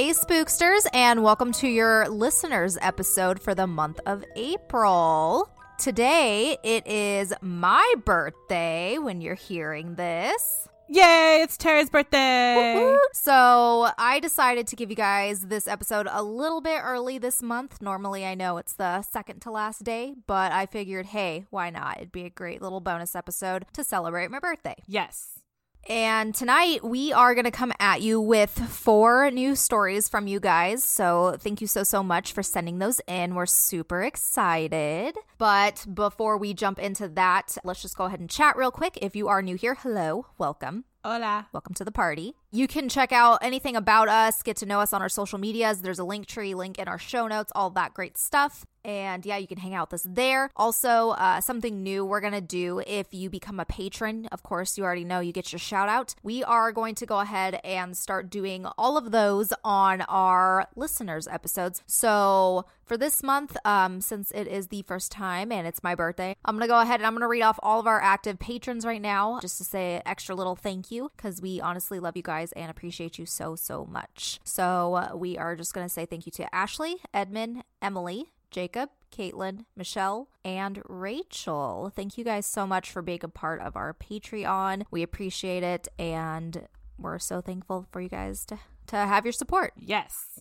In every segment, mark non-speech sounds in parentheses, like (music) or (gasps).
Hey, spooksters, and welcome to your listeners episode for the month of April. Today, it is my birthday when you're hearing this. Yay, it's Tara's birthday. So, I decided to give you guys this episode a little bit early this month. Normally, I know it's the second to last day, but I figured, hey, why not? It'd be a great little bonus episode to celebrate my birthday. Yes. And tonight we are going to come at you with four new stories from you guys. So thank you so, so much for sending those in. We're super excited. But before we jump into that, let's just go ahead and chat real quick. If you are new here, hello, welcome. Hola. Welcome to the party. You can check out anything about us, get to know us on our social medias. There's a Linktree link in our show notes, all that great stuff. And yeah, you can hang out with us there. Also, uh, something new we're going to do if you become a patron. Of course, you already know you get your shout out. We are going to go ahead and start doing all of those on our listeners' episodes. So for this month, um, since it is the first time and it's my birthday, I'm going to go ahead and I'm going to read off all of our active patrons right now just to say an extra little thank you because we honestly love you guys and appreciate you so, so much. So uh, we are just going to say thank you to Ashley, Edmund, Emily, Jacob, Caitlin, Michelle, and Rachel. Thank you guys so much for being a part of our Patreon. We appreciate it and we're so thankful for you guys to, to have your support. Yes.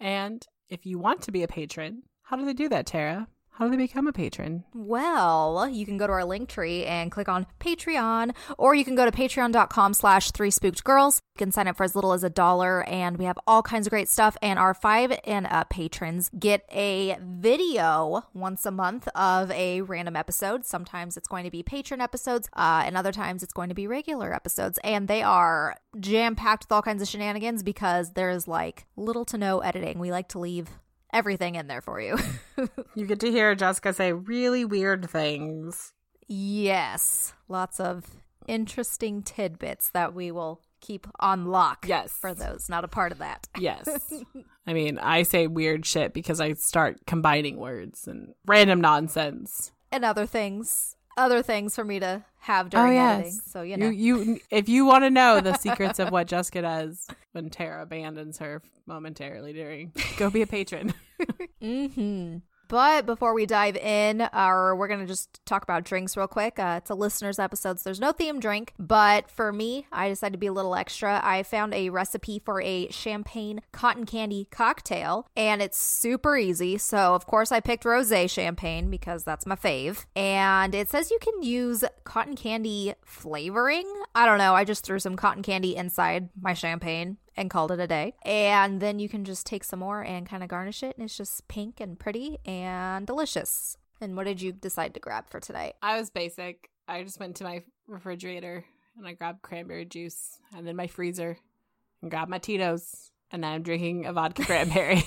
And if you want to be a patron, how do they do that, Tara? How do they become a patron? Well, you can go to our Linktree and click on Patreon, or you can go to patreon.com slash three spooked girls. You can sign up for as little as a dollar, and we have all kinds of great stuff. And our five and up patrons get a video once a month of a random episode. Sometimes it's going to be patron episodes, uh, and other times it's going to be regular episodes. And they are jam packed with all kinds of shenanigans because there's like little to no editing. We like to leave everything in there for you. (laughs) you get to hear Jessica say really weird things. Yes, lots of interesting tidbits that we will keep on lock. Yes. For those not a part of that. Yes. (laughs) I mean, I say weird shit because I start combining words and random nonsense. And other things. Other things for me to have during oh, yes. editing. So you know, you, you if you want to know the (laughs) secrets of what Jessica does when Tara abandons her momentarily during, go be a patron. (laughs) (laughs) mm-hmm. But before we dive in, our we're gonna just talk about drinks real quick. Uh, it's a listeners episode, so there's no theme drink. But for me, I decided to be a little extra. I found a recipe for a champagne cotton candy cocktail, and it's super easy. So of course, I picked rosé champagne because that's my fave. And it says you can use cotton candy flavoring. I don't know. I just threw some cotton candy inside my champagne and called it a day. And then you can just take some more and kind of garnish it, and it's just pink and pretty and delicious. And what did you decide to grab for tonight? I was basic. I just went to my refrigerator and I grabbed cranberry juice and then my freezer and grabbed my Tito's. And now I'm drinking a vodka (laughs) cranberry.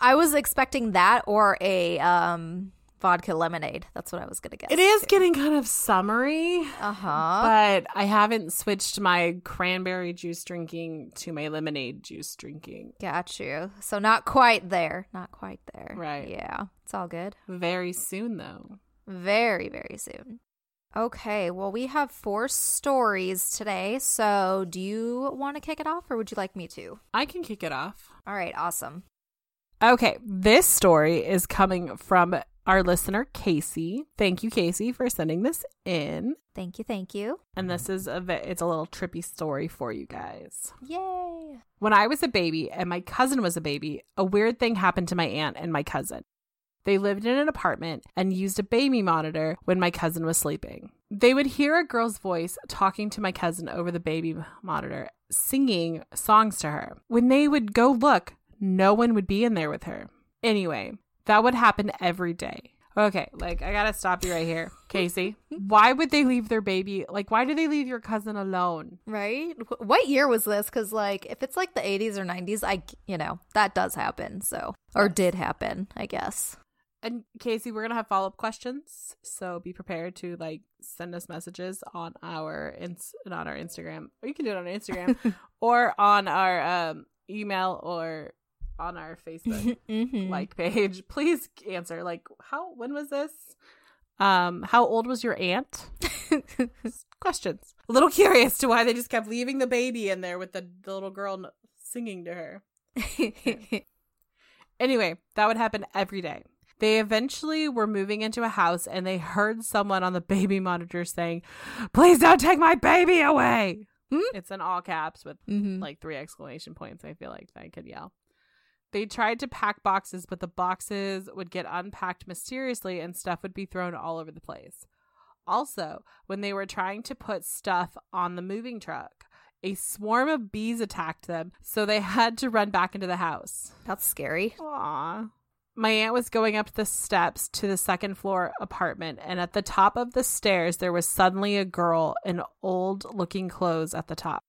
I was expecting that or a um vodka lemonade. That's what I was gonna guess. It is getting kind of summery. Uh huh. But I haven't switched my cranberry juice drinking to my lemonade juice drinking. Got you. So not quite there. Not quite there. Right. Yeah. It's all good. Very soon though. Very, very soon. Okay, well, we have four stories today. So, do you want to kick it off or would you like me to? I can kick it off. All right, awesome. Okay, this story is coming from our listener, Casey. Thank you, Casey, for sending this in. Thank you, thank you. And this is a it's a little trippy story for you guys. Yay! When I was a baby and my cousin was a baby, a weird thing happened to my aunt and my cousin. They lived in an apartment and used a baby monitor when my cousin was sleeping. They would hear a girl's voice talking to my cousin over the baby monitor, singing songs to her. When they would go look, no one would be in there with her. Anyway, that would happen every day. Okay, like I gotta stop you right here, Casey. (laughs) why would they leave their baby? Like, why do they leave your cousin alone? Right? What year was this? Because, like, if it's like the 80s or 90s, I, you know, that does happen. So, or did happen, I guess. And Casey, we're gonna have follow up questions, so be prepared to like send us messages on our ins- on our Instagram. Or you can do it on Instagram (laughs) or on our um, email or on our Facebook (laughs) Mhm. like page. (laughs) Please answer. Like, how? When was this? Um, how old was your aunt? (laughs) Questions. A little curious to why they just kept leaving the baby in there with the, the little girl singing to her. Anyway, that would happen every day. They eventually were moving into a house and they heard someone on the baby monitor saying, Please don't take my baby away. Hmm? It's in all caps with Mhm. like three exclamation points. I feel like I could yell. They tried to pack boxes, but the boxes would get unpacked mysteriously and stuff would be thrown all over the place. Also, when they were trying to put stuff on the moving truck, a swarm of bees attacked them, so they (laughs) had to run back into the house. That's scary. Aww. My aunt was going up the steps to the second floor apartment, and at the top of the stairs, there was suddenly a girl in old looking clothes at the top.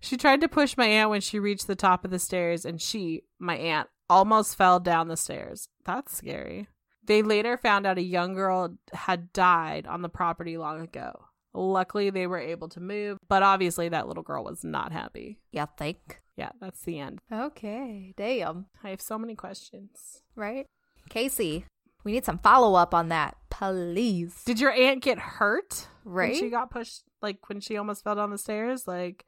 She tried to push my aunt when she reached the top of the stairs, and she, my aunt, almost fell down the stairs. That's scary. They later found out a young girl had died on the property long ago. Luckily, they were able to move, but obviously, that little girl was not happy. Yeah, think. Yeah, that's the end. Okay. Damn. I have so many questions. Right? Casey, we need some follow up on that, please. Did your aunt get hurt? Right? When she got pushed, like when she almost fell down the stairs? Like,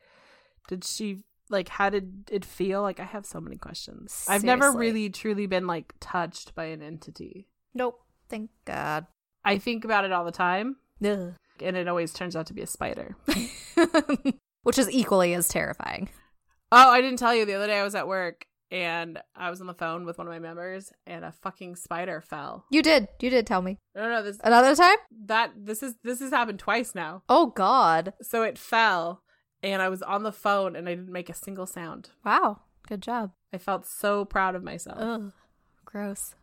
did she, like, how did it feel? Like, I have so many questions. I've never really truly been, like, touched by an entity. Nope. Thank God. I think about it all the time, Ugh. and it always turns out to be a spider. (laughs) Which is equally as terrifying. oh, I didn't tell you. The other day I was at work, and I was on the phone with one of my members, and a fucking spider fell. You did. You did tell me. No, no, this, Another time? that, this is, this has happened twice now. Oh, God. So it fell, and I was on the phone, and I didn't make a single sound. Wow. Good job. I felt so proud of myself. Ugh. Gross.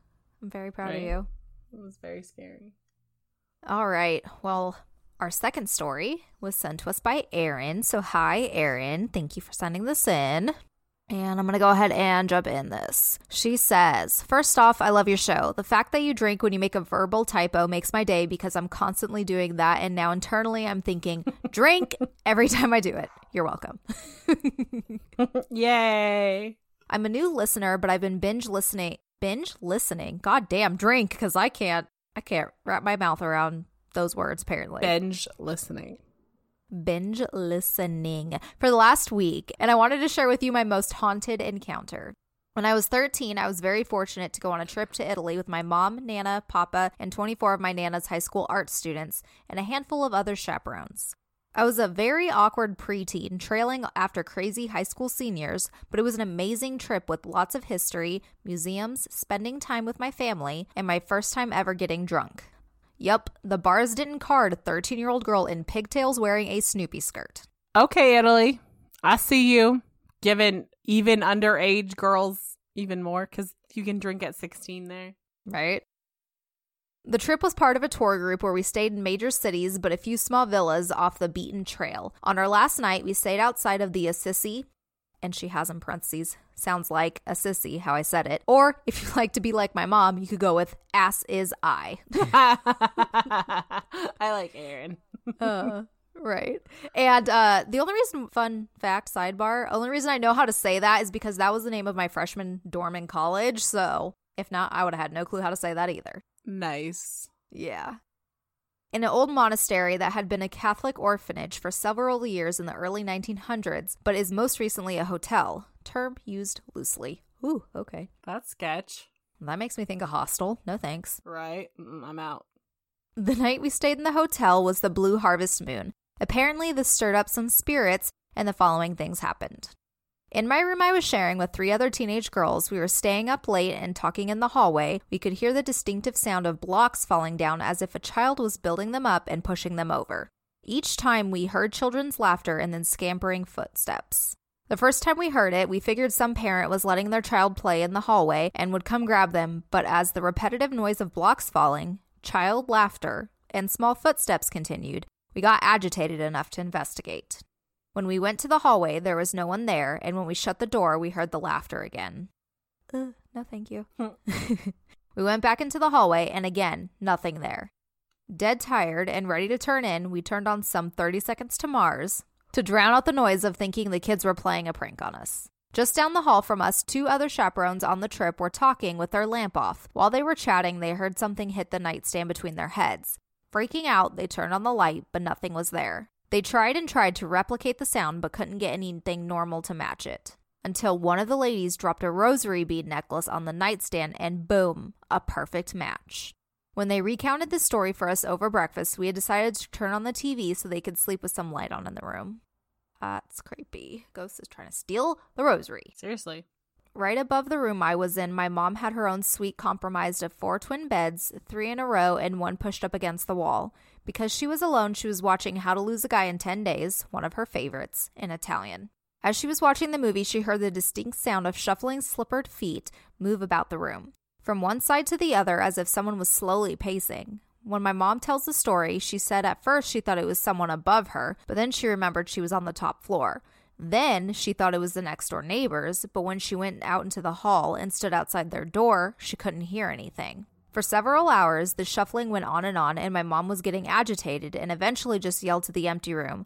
I'm very proud of you. It was very scary. All right. Well, our second story was sent to us by Aaron. So, hi, Aaron. Thank you for sending this in. And I'm going to go ahead and jump in this. She says, First off, I love your show. The fact that you drink when you make a verbal typo makes my day because I'm constantly doing that. And now internally, I'm thinking, (laughs) drink every time I do it. You're welcome. (laughs) Yay! I'm a new listener, but I've been binge listening. Binge listening? God damn, drink because I can't. I can't wrap my mouth around those words. Apparently, Binge listening. Binge listening for the last week, and I wanted to share with you my most haunted encounter. When I was 13, I was very fortunate to go on a trip to Italy with my mom, Nana, Papa, and 24 of my Nana's high school art students, and a handful of other chaperones. I was a very awkward preteen, trailing after crazy high school seniors, but it was an amazing trip with lots of history, museums, spending time with my family, and my first time ever getting drunk. Yup, the bars didn't card a 13 year old girl in pigtails wearing a Snoopy skirt. Okay, Italy. I see you. Giving even underage girls even more because you can drink at 16 there. Right? The trip was part of a tour group where we stayed in major cities but a few small villas off the beaten trail. On our last night, we stayed outside of the Assisi, and she has in parentheses, sounds like a sissy, how I said it. Or if you (laughs) like to be like my mom, you could go with ass is I. (laughs) I like Aaron. (laughs) Uh, right. And uh, the only reason, fun fact, sidebar, only reason I know how to say that is because that was the name of my freshman dorm in college. So if not, I would have had no clue how to say that either. Nice. Yeah. In an old monastery that had been a Catholic orphanage for several years in the early 1900s, but is most recently a hotel, term used loosely. Ooh, okay. That's sketch. That makes me think a hostel. No thanks. Right? I'm out. The night we stayed in the hotel was the blue harvest moon. Apparently, this stirred up some spirits, and the following things happened. In my room, I was sharing with three other teenage girls. We were staying up late and talking in the hallway. We could hear the distinctive sound of blocks falling down as if a child was building them up and pushing them over. Each time we heard children's laughter and then scampering footsteps. The first time we heard it, we figured some parent was letting their child play in the hallway and would come grab them, but as the repetitive noise of blocks falling, child laughter, and small footsteps continued, we got agitated enough to investigate. When we went to the hallway, there was no one there, and when we shut the door, we heard the laughter again. Uh, no, thank you. (laughs) we went back into the hallway, and again, nothing there. Dead tired and ready to turn in, we turned on some 30 Seconds to Mars to drown out the noise of thinking the kids were playing a prank on us. Just down the hall from us, two other chaperones on the trip were talking with their lamp off. While they were chatting, they heard something hit the nightstand between their heads. Freaking out, they turned on the light, but nothing was there. They tried and tried to replicate the sound, but couldn't get anything normal to match it. Until one of the ladies dropped a rosary bead necklace on the nightstand, and boom, a perfect match. When they recounted the story for us over breakfast, we had decided to turn on the TV so they could sleep with some light on in the room. That's creepy. Ghost is trying to steal the rosary. Seriously. Right above the room I was in, my mom had her own suite comprised of four twin beds, three in a row, and one pushed up against the wall. Because she was alone, she was watching How to Lose a Guy in 10 Days, one of her favorites, in Italian. As she was watching the movie, she heard the distinct sound of shuffling slippered feet move about the room, from one side to the other as if someone was slowly pacing. When my mom tells the story, she said at first she thought it was someone above her, but then she remembered she was on the top floor. Then she thought it was the next door neighbors, but when she went out into the hall and stood outside their door, she couldn't hear anything. For several hours, the shuffling went on and on, and my mom was getting agitated and eventually just yelled to the empty room,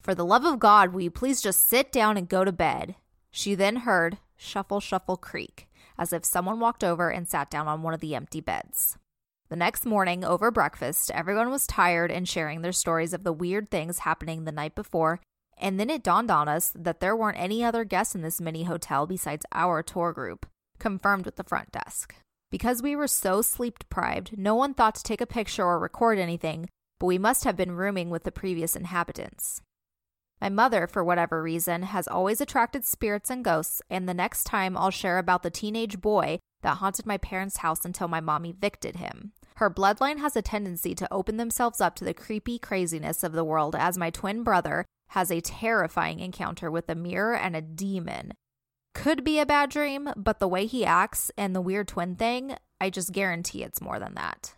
For the love of God, will you please just sit down and go to bed? She then heard shuffle, shuffle, creak, as if someone walked over and sat down on one of the empty beds. The next morning, over breakfast, everyone was tired and sharing their stories of the weird things happening the night before, and then it dawned on us that there weren't any other guests in this mini hotel besides our tour group, confirmed with the front desk. Because we were so sleep deprived, no one thought to take a picture or record anything, but we must have been rooming with the previous inhabitants. My mother, for whatever reason, has always attracted spirits and ghosts, and the next time I'll share about the teenage boy that haunted my parents' house until my mom evicted him. Her bloodline has a tendency to open themselves up to the creepy craziness of the world, as my twin brother has a terrifying encounter with a mirror and a demon. Could be a bad dream, but the way he acts and the weird twin thing, I just guarantee it's more than that.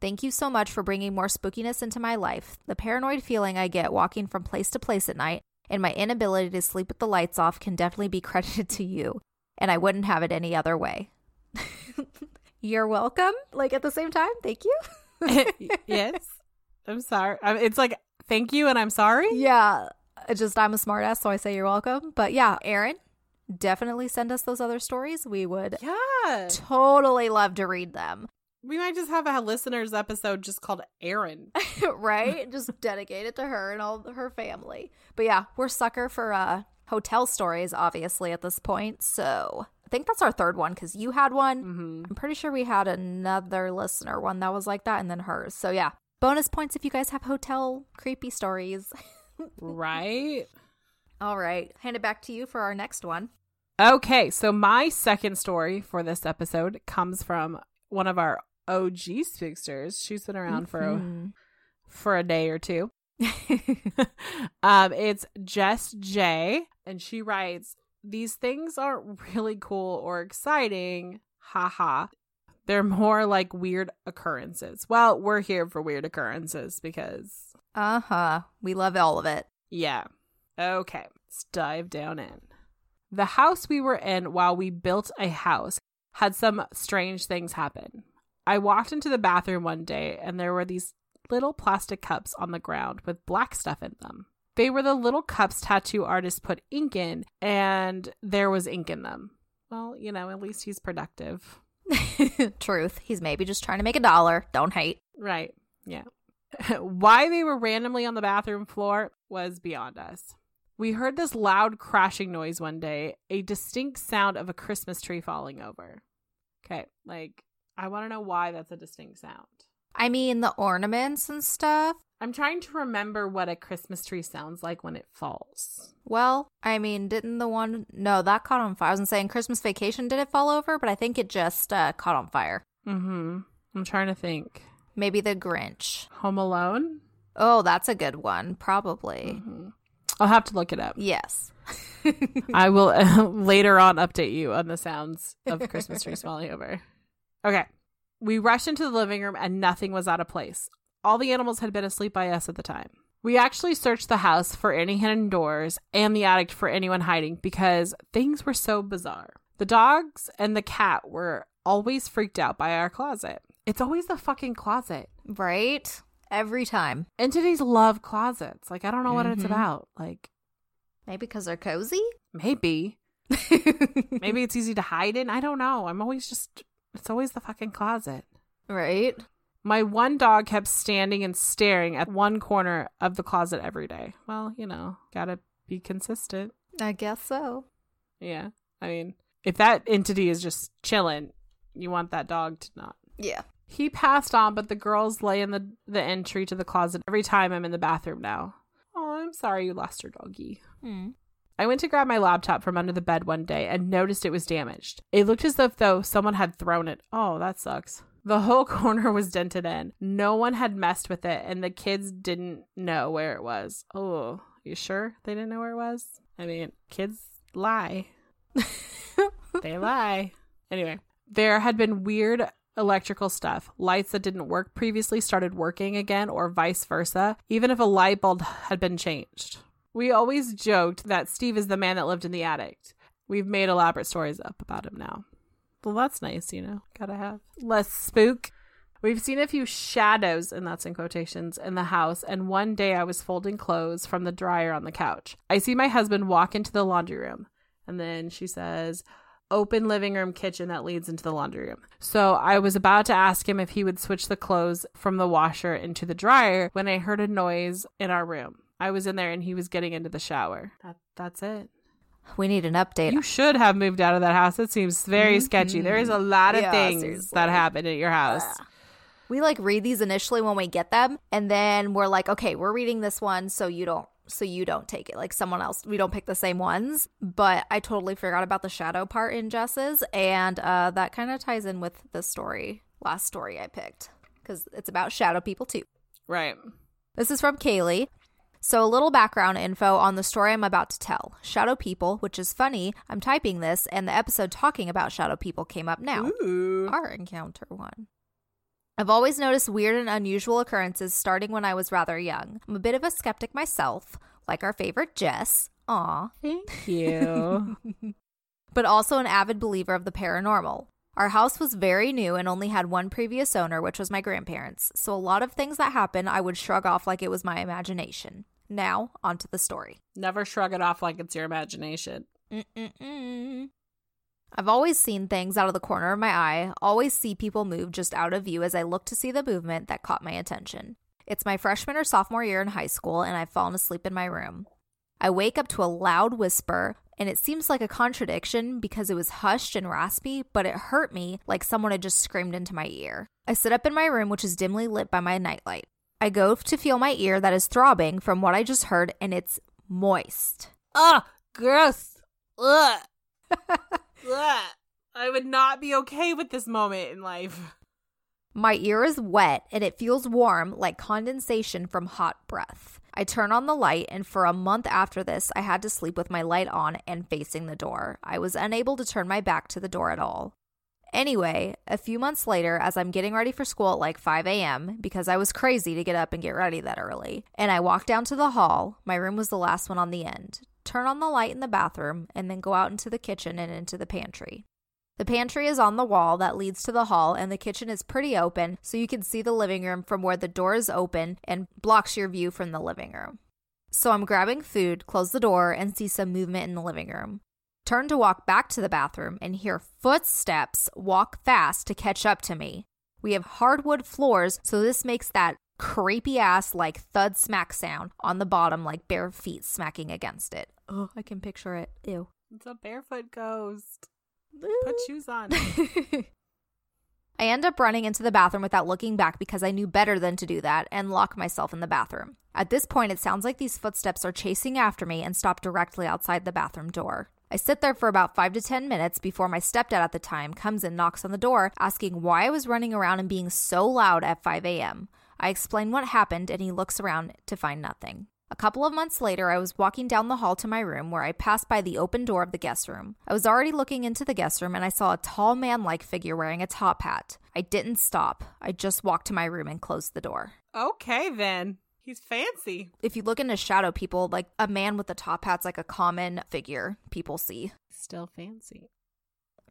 Thank you so much for bringing more spookiness into my life. The paranoid feeling I get walking from place to place at night and my inability to sleep with the lights off can definitely be (laughs) credited to you, and I wouldn't have it any other way. (laughs) You're welcome. Like at the same time, thank you. (laughs) yes. I'm sorry. It's like, thank you and I'm sorry. yeah, it's just I'm a smartass, so I say you're welcome. But yeah, Aaron, definitely send us those other stories. We would Yeah. totally love to read them. We might just have a listeners episode just called Aaron. (laughs) right? Just dedicate it to her and all her family. But yeah, we're sucker for uh hotel stories, obviously, at this point. So I think that's our third one because you had one. hmm I'm pretty sure we had another listener one that was like that, and then hers. So yeah, bonus points if you guys have hotel creepy stories. (laughs) Right? All right, hand it back to you for our next one. Okay, so my second story for this episode comes from one of our OG spooksters. She's been around for a, Mhm. for a day or two. (laughs) um, it's Jess J, and she writes, "These things aren't really cool or exciting. Haha. They're more like weird occurrences. Well, we're here for weird occurrences because, Uh huh. We love all of it. yeah. Okay, let's dive down in. The house we were in while we built a house had some strange things happen. I walked into the bathroom one day and there were these little plastic cups on the ground with black stuff in them. They were the little cups tattoo artist put ink in, and there was ink in them. Well, you know, at least he's productive. (laughs) Truth. He's maybe just trying to make a dollar. Don't hate. Right. Yeah. (laughs) Why they were randomly on the bathroom floor was beyond us. We heard this loud crashing noise one day, a distinct sound of a Christmas tree falling over. Okay, like, I want to know why that's a distinct sound. I mean, the ornaments and stuff. I'm trying to remember what a Christmas tree sounds like when it falls. Well, I mean, didn't the one? No, that caught on fire. I wasn't saying Christmas Vacation did it fall over, but I think it just uh, caught on fire. Mm-hmm. I'm trying to think. Maybe the Grinch. Home Alone? Oh, that's a good one. Probably. Mhm. I'll have to look it up. Yes. (laughs) I will uh, (laughs) later on update you on the sounds of (laughs) Christmas trees falling over. Okay. We rushed into the living room and nothing was out of place. All the animals had been asleep by us at the time. We actually searched the house for any hidden doors and the attic for anyone hiding because things were so bizarre. The dogs and the cat were always freaked out by our closet. It's always the fucking closet. Right? Every time. Entities love closets. Like, I don't know what it's Mhm. about. Like, Maybe because they're cozy? maybe. (laughs) Maybe it's easy to hide in. I don't know. I'm always just, it's always the fucking closet. right? My one dog kept standing and staring at one corner of the closet every day. Well, you know, gotta be consistent. I guess so. Yeah. I mean, if that entity is just chilling, you want that dog to not. Yeah. He passed on, but the girls lay in the, the entry to the closet every time I'm in the bathroom now. Oh, I'm sorry you lost your doggy. Hmm. I went to grab my laptop from under the bed one day and noticed it was damaged. It looked as if though someone had thrown it. Oh, that sucks. The whole (laughs) corner was dented in. No one had messed with it, and the kids didn't know where it was. Oh, you sure they didn't know where it was? I mean, kids lie. (laughs) they lie. Anyway, there had been weird electrical stuff. Lights that didn't work previously started working again, or vice versa, even if a light bulb had been changed. We always joked that Steve is the man that lived in the attic. We've made elaborate stories up about him now. Well, that's nice, you know. Gotta have less spook. We've seen a few shadows, and that's in quotations, in the house. And one day I was folding clothes from the dryer on the couch. I see my husband walk into the laundry room. And then she says, open living room kitchen that leads into the laundry room. So I was about to ask him if he would switch the clothes from the washer into the dryer when I heard a noise in our room. I was in there and he was getting into the shower. That, that's it. We need an update. You should have moved out of that house. It seems very mm-hmm. sketchy. There is a lot of Yeah, things seriously. that happen at your house. Ugh. we like read these initially when we get them, and then we're like, okay, we're reading this one, so you don't. So you don't take it like someone else. We don't pick the same ones, but I totally forgot about the shadow part in Jess's, and uh, that kind of ties in with the story, last story I picked, because it's about shadow people too. Right. This is from Kaylee. So, a little background info on the story I'm about to tell. Shadow people, which is funny, I'm typing this, and the episode talking about shadow people came up now. Ooh. Our encounter one. I've always noticed weird and unusual occurrences starting when I was rather young. I'm a bit of a skeptic myself, like our favorite Jess. Aw. Thank (laughs) you. but also an avid believer of the paranormal. Our house was very new and only had one previous owner, which was my grandparents, so a lot of things that happened I would shrug off like it was my imagination. Now, onto the story. Never shrug it off like it's your imagination. Mm-mm-mm. I've always seen things out of the corner of my eye, always see people move just out of view as I look to see the movement that caught my attention. It's my freshman or sophomore year in high school, and I've fallen asleep in my room. I wake up to a loud whisper, and it seems like a contradiction because it was hushed and raspy, but it hurt me like someone had just screamed into my ear. I sit up in my room, which is dimly lit by my nightlight. I go to feel my ear that is throbbing from what I just heard, and it's moist. Ah, gross. Ugh. (laughs) I would not be okay with this moment in life. My ear is wet and it feels warm like condensation from hot breath. I turn on the light, and for a month after this, I had to sleep with my light on and facing the door. I was unable to turn my back to the door at all. Anyway, a few months later, as I'm getting ready for school at like 5 a.m., because I was crazy to get up and get ready that early, and I walk down to the hall, my room was the last one on the end, turn on the light in the bathroom, and then go out into the kitchen and into the pantry. The pantry is on the wall that leads to the hall, and the kitchen is pretty open, so you can see the living room from where the door is open and blocks your view from the living room. So I'm grabbing food, close the door, and see some movement in the living room. Turn to walk back to the bathroom and hear footsteps walk fast to catch up to me. We have hardwood floors, so this makes that creepy ass like thud smack sound on the bottom, like bare feet smacking against it. Oh, I can picture it. Ew. It's a barefoot ghost. Put (laughs) shoes on. (laughs) I end up running into the bathroom without looking back because I knew better than to do that and lock myself in the bathroom. At this point, it sounds like these footsteps are chasing after me and stop directly outside the bathroom door. I sit there for about five to 10 minutes before my stepdad at the time comes and knocks on the door, asking why I was running around and being so loud at 5 a.m. I explain what happened and he looks around to find nothing. A couple of months later, I was walking down the hall to my room where I passed by the open door of the guest room. I was already looking into the guest room and I saw a tall man like figure wearing a top hat. I didn't stop. I just walked to my room and closed the door. Okay, then. He's fancy. If you look into shadow people, like a man with a top hat's like a common figure people see. Still fancy.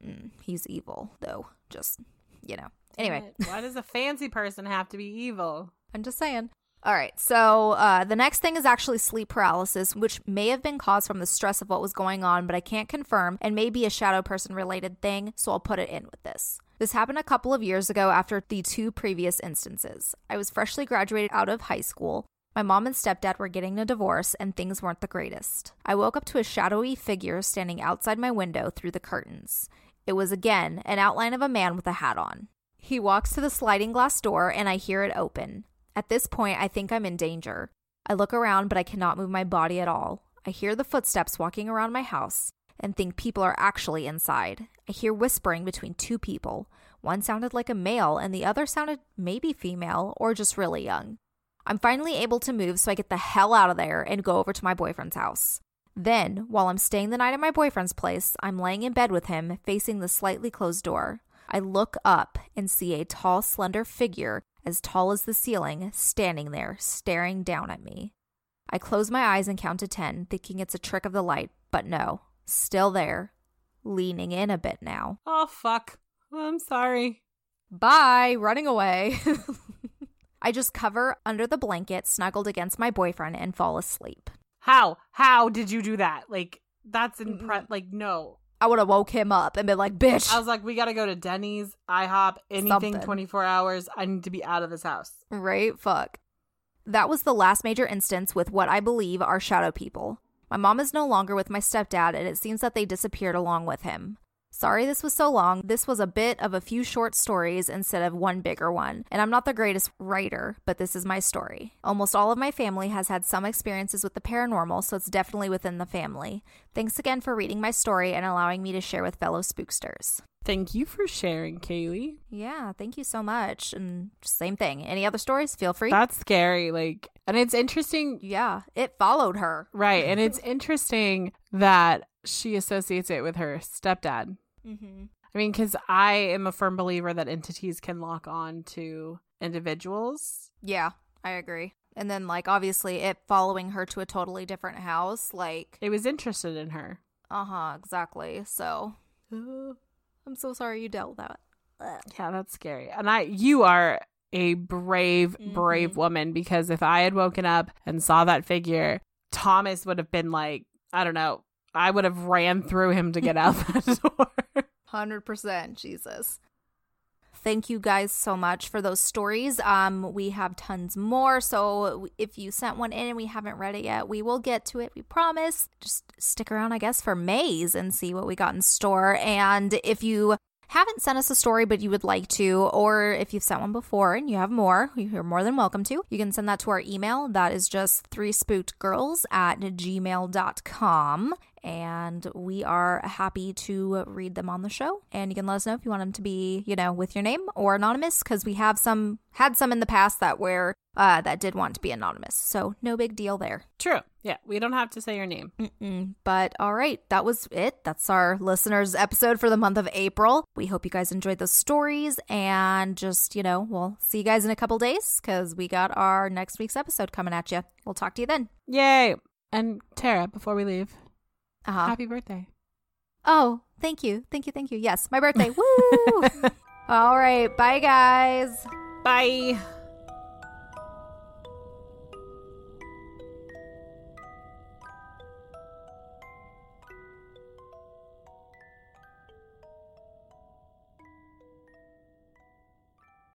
Mm, he's evil, though. Just, you know. Anyway. Why does a fancy person have to be evil? (laughs) I'm just saying. All right, so uh, the next thing is actually sleep paralysis, which may have been caused from the stress of what was going on, but I can't confirm and may be a shadow person related thing, so I'll put it in with this. This happened a couple of years ago after the two previous instances. I was freshly graduated out of high school. My mom and stepdad were getting a divorce, and things weren't the greatest. I woke up to a shadowy figure standing outside my window through the curtains. It was again an outline of a man with a hat on. He walks to the sliding glass door, and I hear it open. At this point, I think I'm in danger. I look around, but I cannot move my body at all. I hear the footsteps walking around my house and think people are actually inside. I hear whispering between two people. One sounded like a male, and the other sounded maybe female or just really young. I'm finally able to move, so I get the hell out of there and go over to my boyfriend's house. Then, while I'm staying the night at my boyfriend's place, I'm laying in bed with him, facing the slightly closed door. I look up and see a tall, slender figure as tall as the ceiling, standing there, staring down at me. I close my eyes and count to 10, thinking it's a trick of the light, but no, still there, leaning in a bit now. Oh, fuck. I'm sorry. Bye, running away. (laughs) I just cover under the blanket, snuggled against my boyfriend, and fall asleep. How? How did you do that? Like, that's impre- like no. I would have woke him up and been like, bitch. I was like, we gotta go to Denny's, IHOP, anything Something. 24 hours. I need to be out of this house. Right? Fuck. That was the last major instance with what I believe are shadow people. My mom is no longer with my stepdad, and it seems that they disappeared along with him. Sorry this was so long. This was a bit of a few short stories instead of one bigger one. And I'm not the greatest writer, but this is my story. Almost all of my family has had some experiences with the paranormal, so it's definitely within the family. Thanks again for reading my story and allowing me to share with fellow spooksters. Thank you for sharing, Kaylee. Yeah, thank you so much. And same thing. Any other stories? Feel free. That's scary. Like, and it's interesting, yeah, it followed her. right? And it's interesting that she associates it with her stepdad. Mm-hmm. I mean, because I am a firm believer that entities can lock on to individuals. Yeah, I agree. And then, like, obviously, it following her to a totally different house, like, It was interested in her. uh huh, exactly. So, (gasps) I'm so sorry you dealt with that. Yeah, that's scary. And I, you are a brave, brave Mhm. woman because if I had woken up and saw that figure, Thomas would have been like, I don't know, I would have ran through him to get out (laughs) that door. 100% Jesus. Thank you guys so much for those stories. Um, we have tons more. So if you sent one in and we haven't read it yet, we will get to it. We promise. Just stick around, I guess, for Mays and see what we got in store. And if you haven't sent us a story but you would like to, or if you've sent one before and you have more, you're more than welcome to. You can send that to our email. That is just three spooked girls at gmail.com. And we are happy to read them on the show. And you can let us know if you want them to be, you know, with your name or anonymous, because we have some had some in the past that were uh, that did want to be anonymous. So no big deal there. True. Yeah, we don't have to say your name. Mm-mm. But all right, that was it. That's our listeners' episode for the month of April. We hope you guys enjoyed those stories and just, you know, we'll see you guys in a couple days because we got our next week's episode coming at you. We'll talk to you then. Yay. And Tara, before we leave, Uh-huh. happy birthday. Oh, thank you. Thank you. Thank you. Yes, my birthday. Woo! (laughs) all right. Bye, guys. Bye.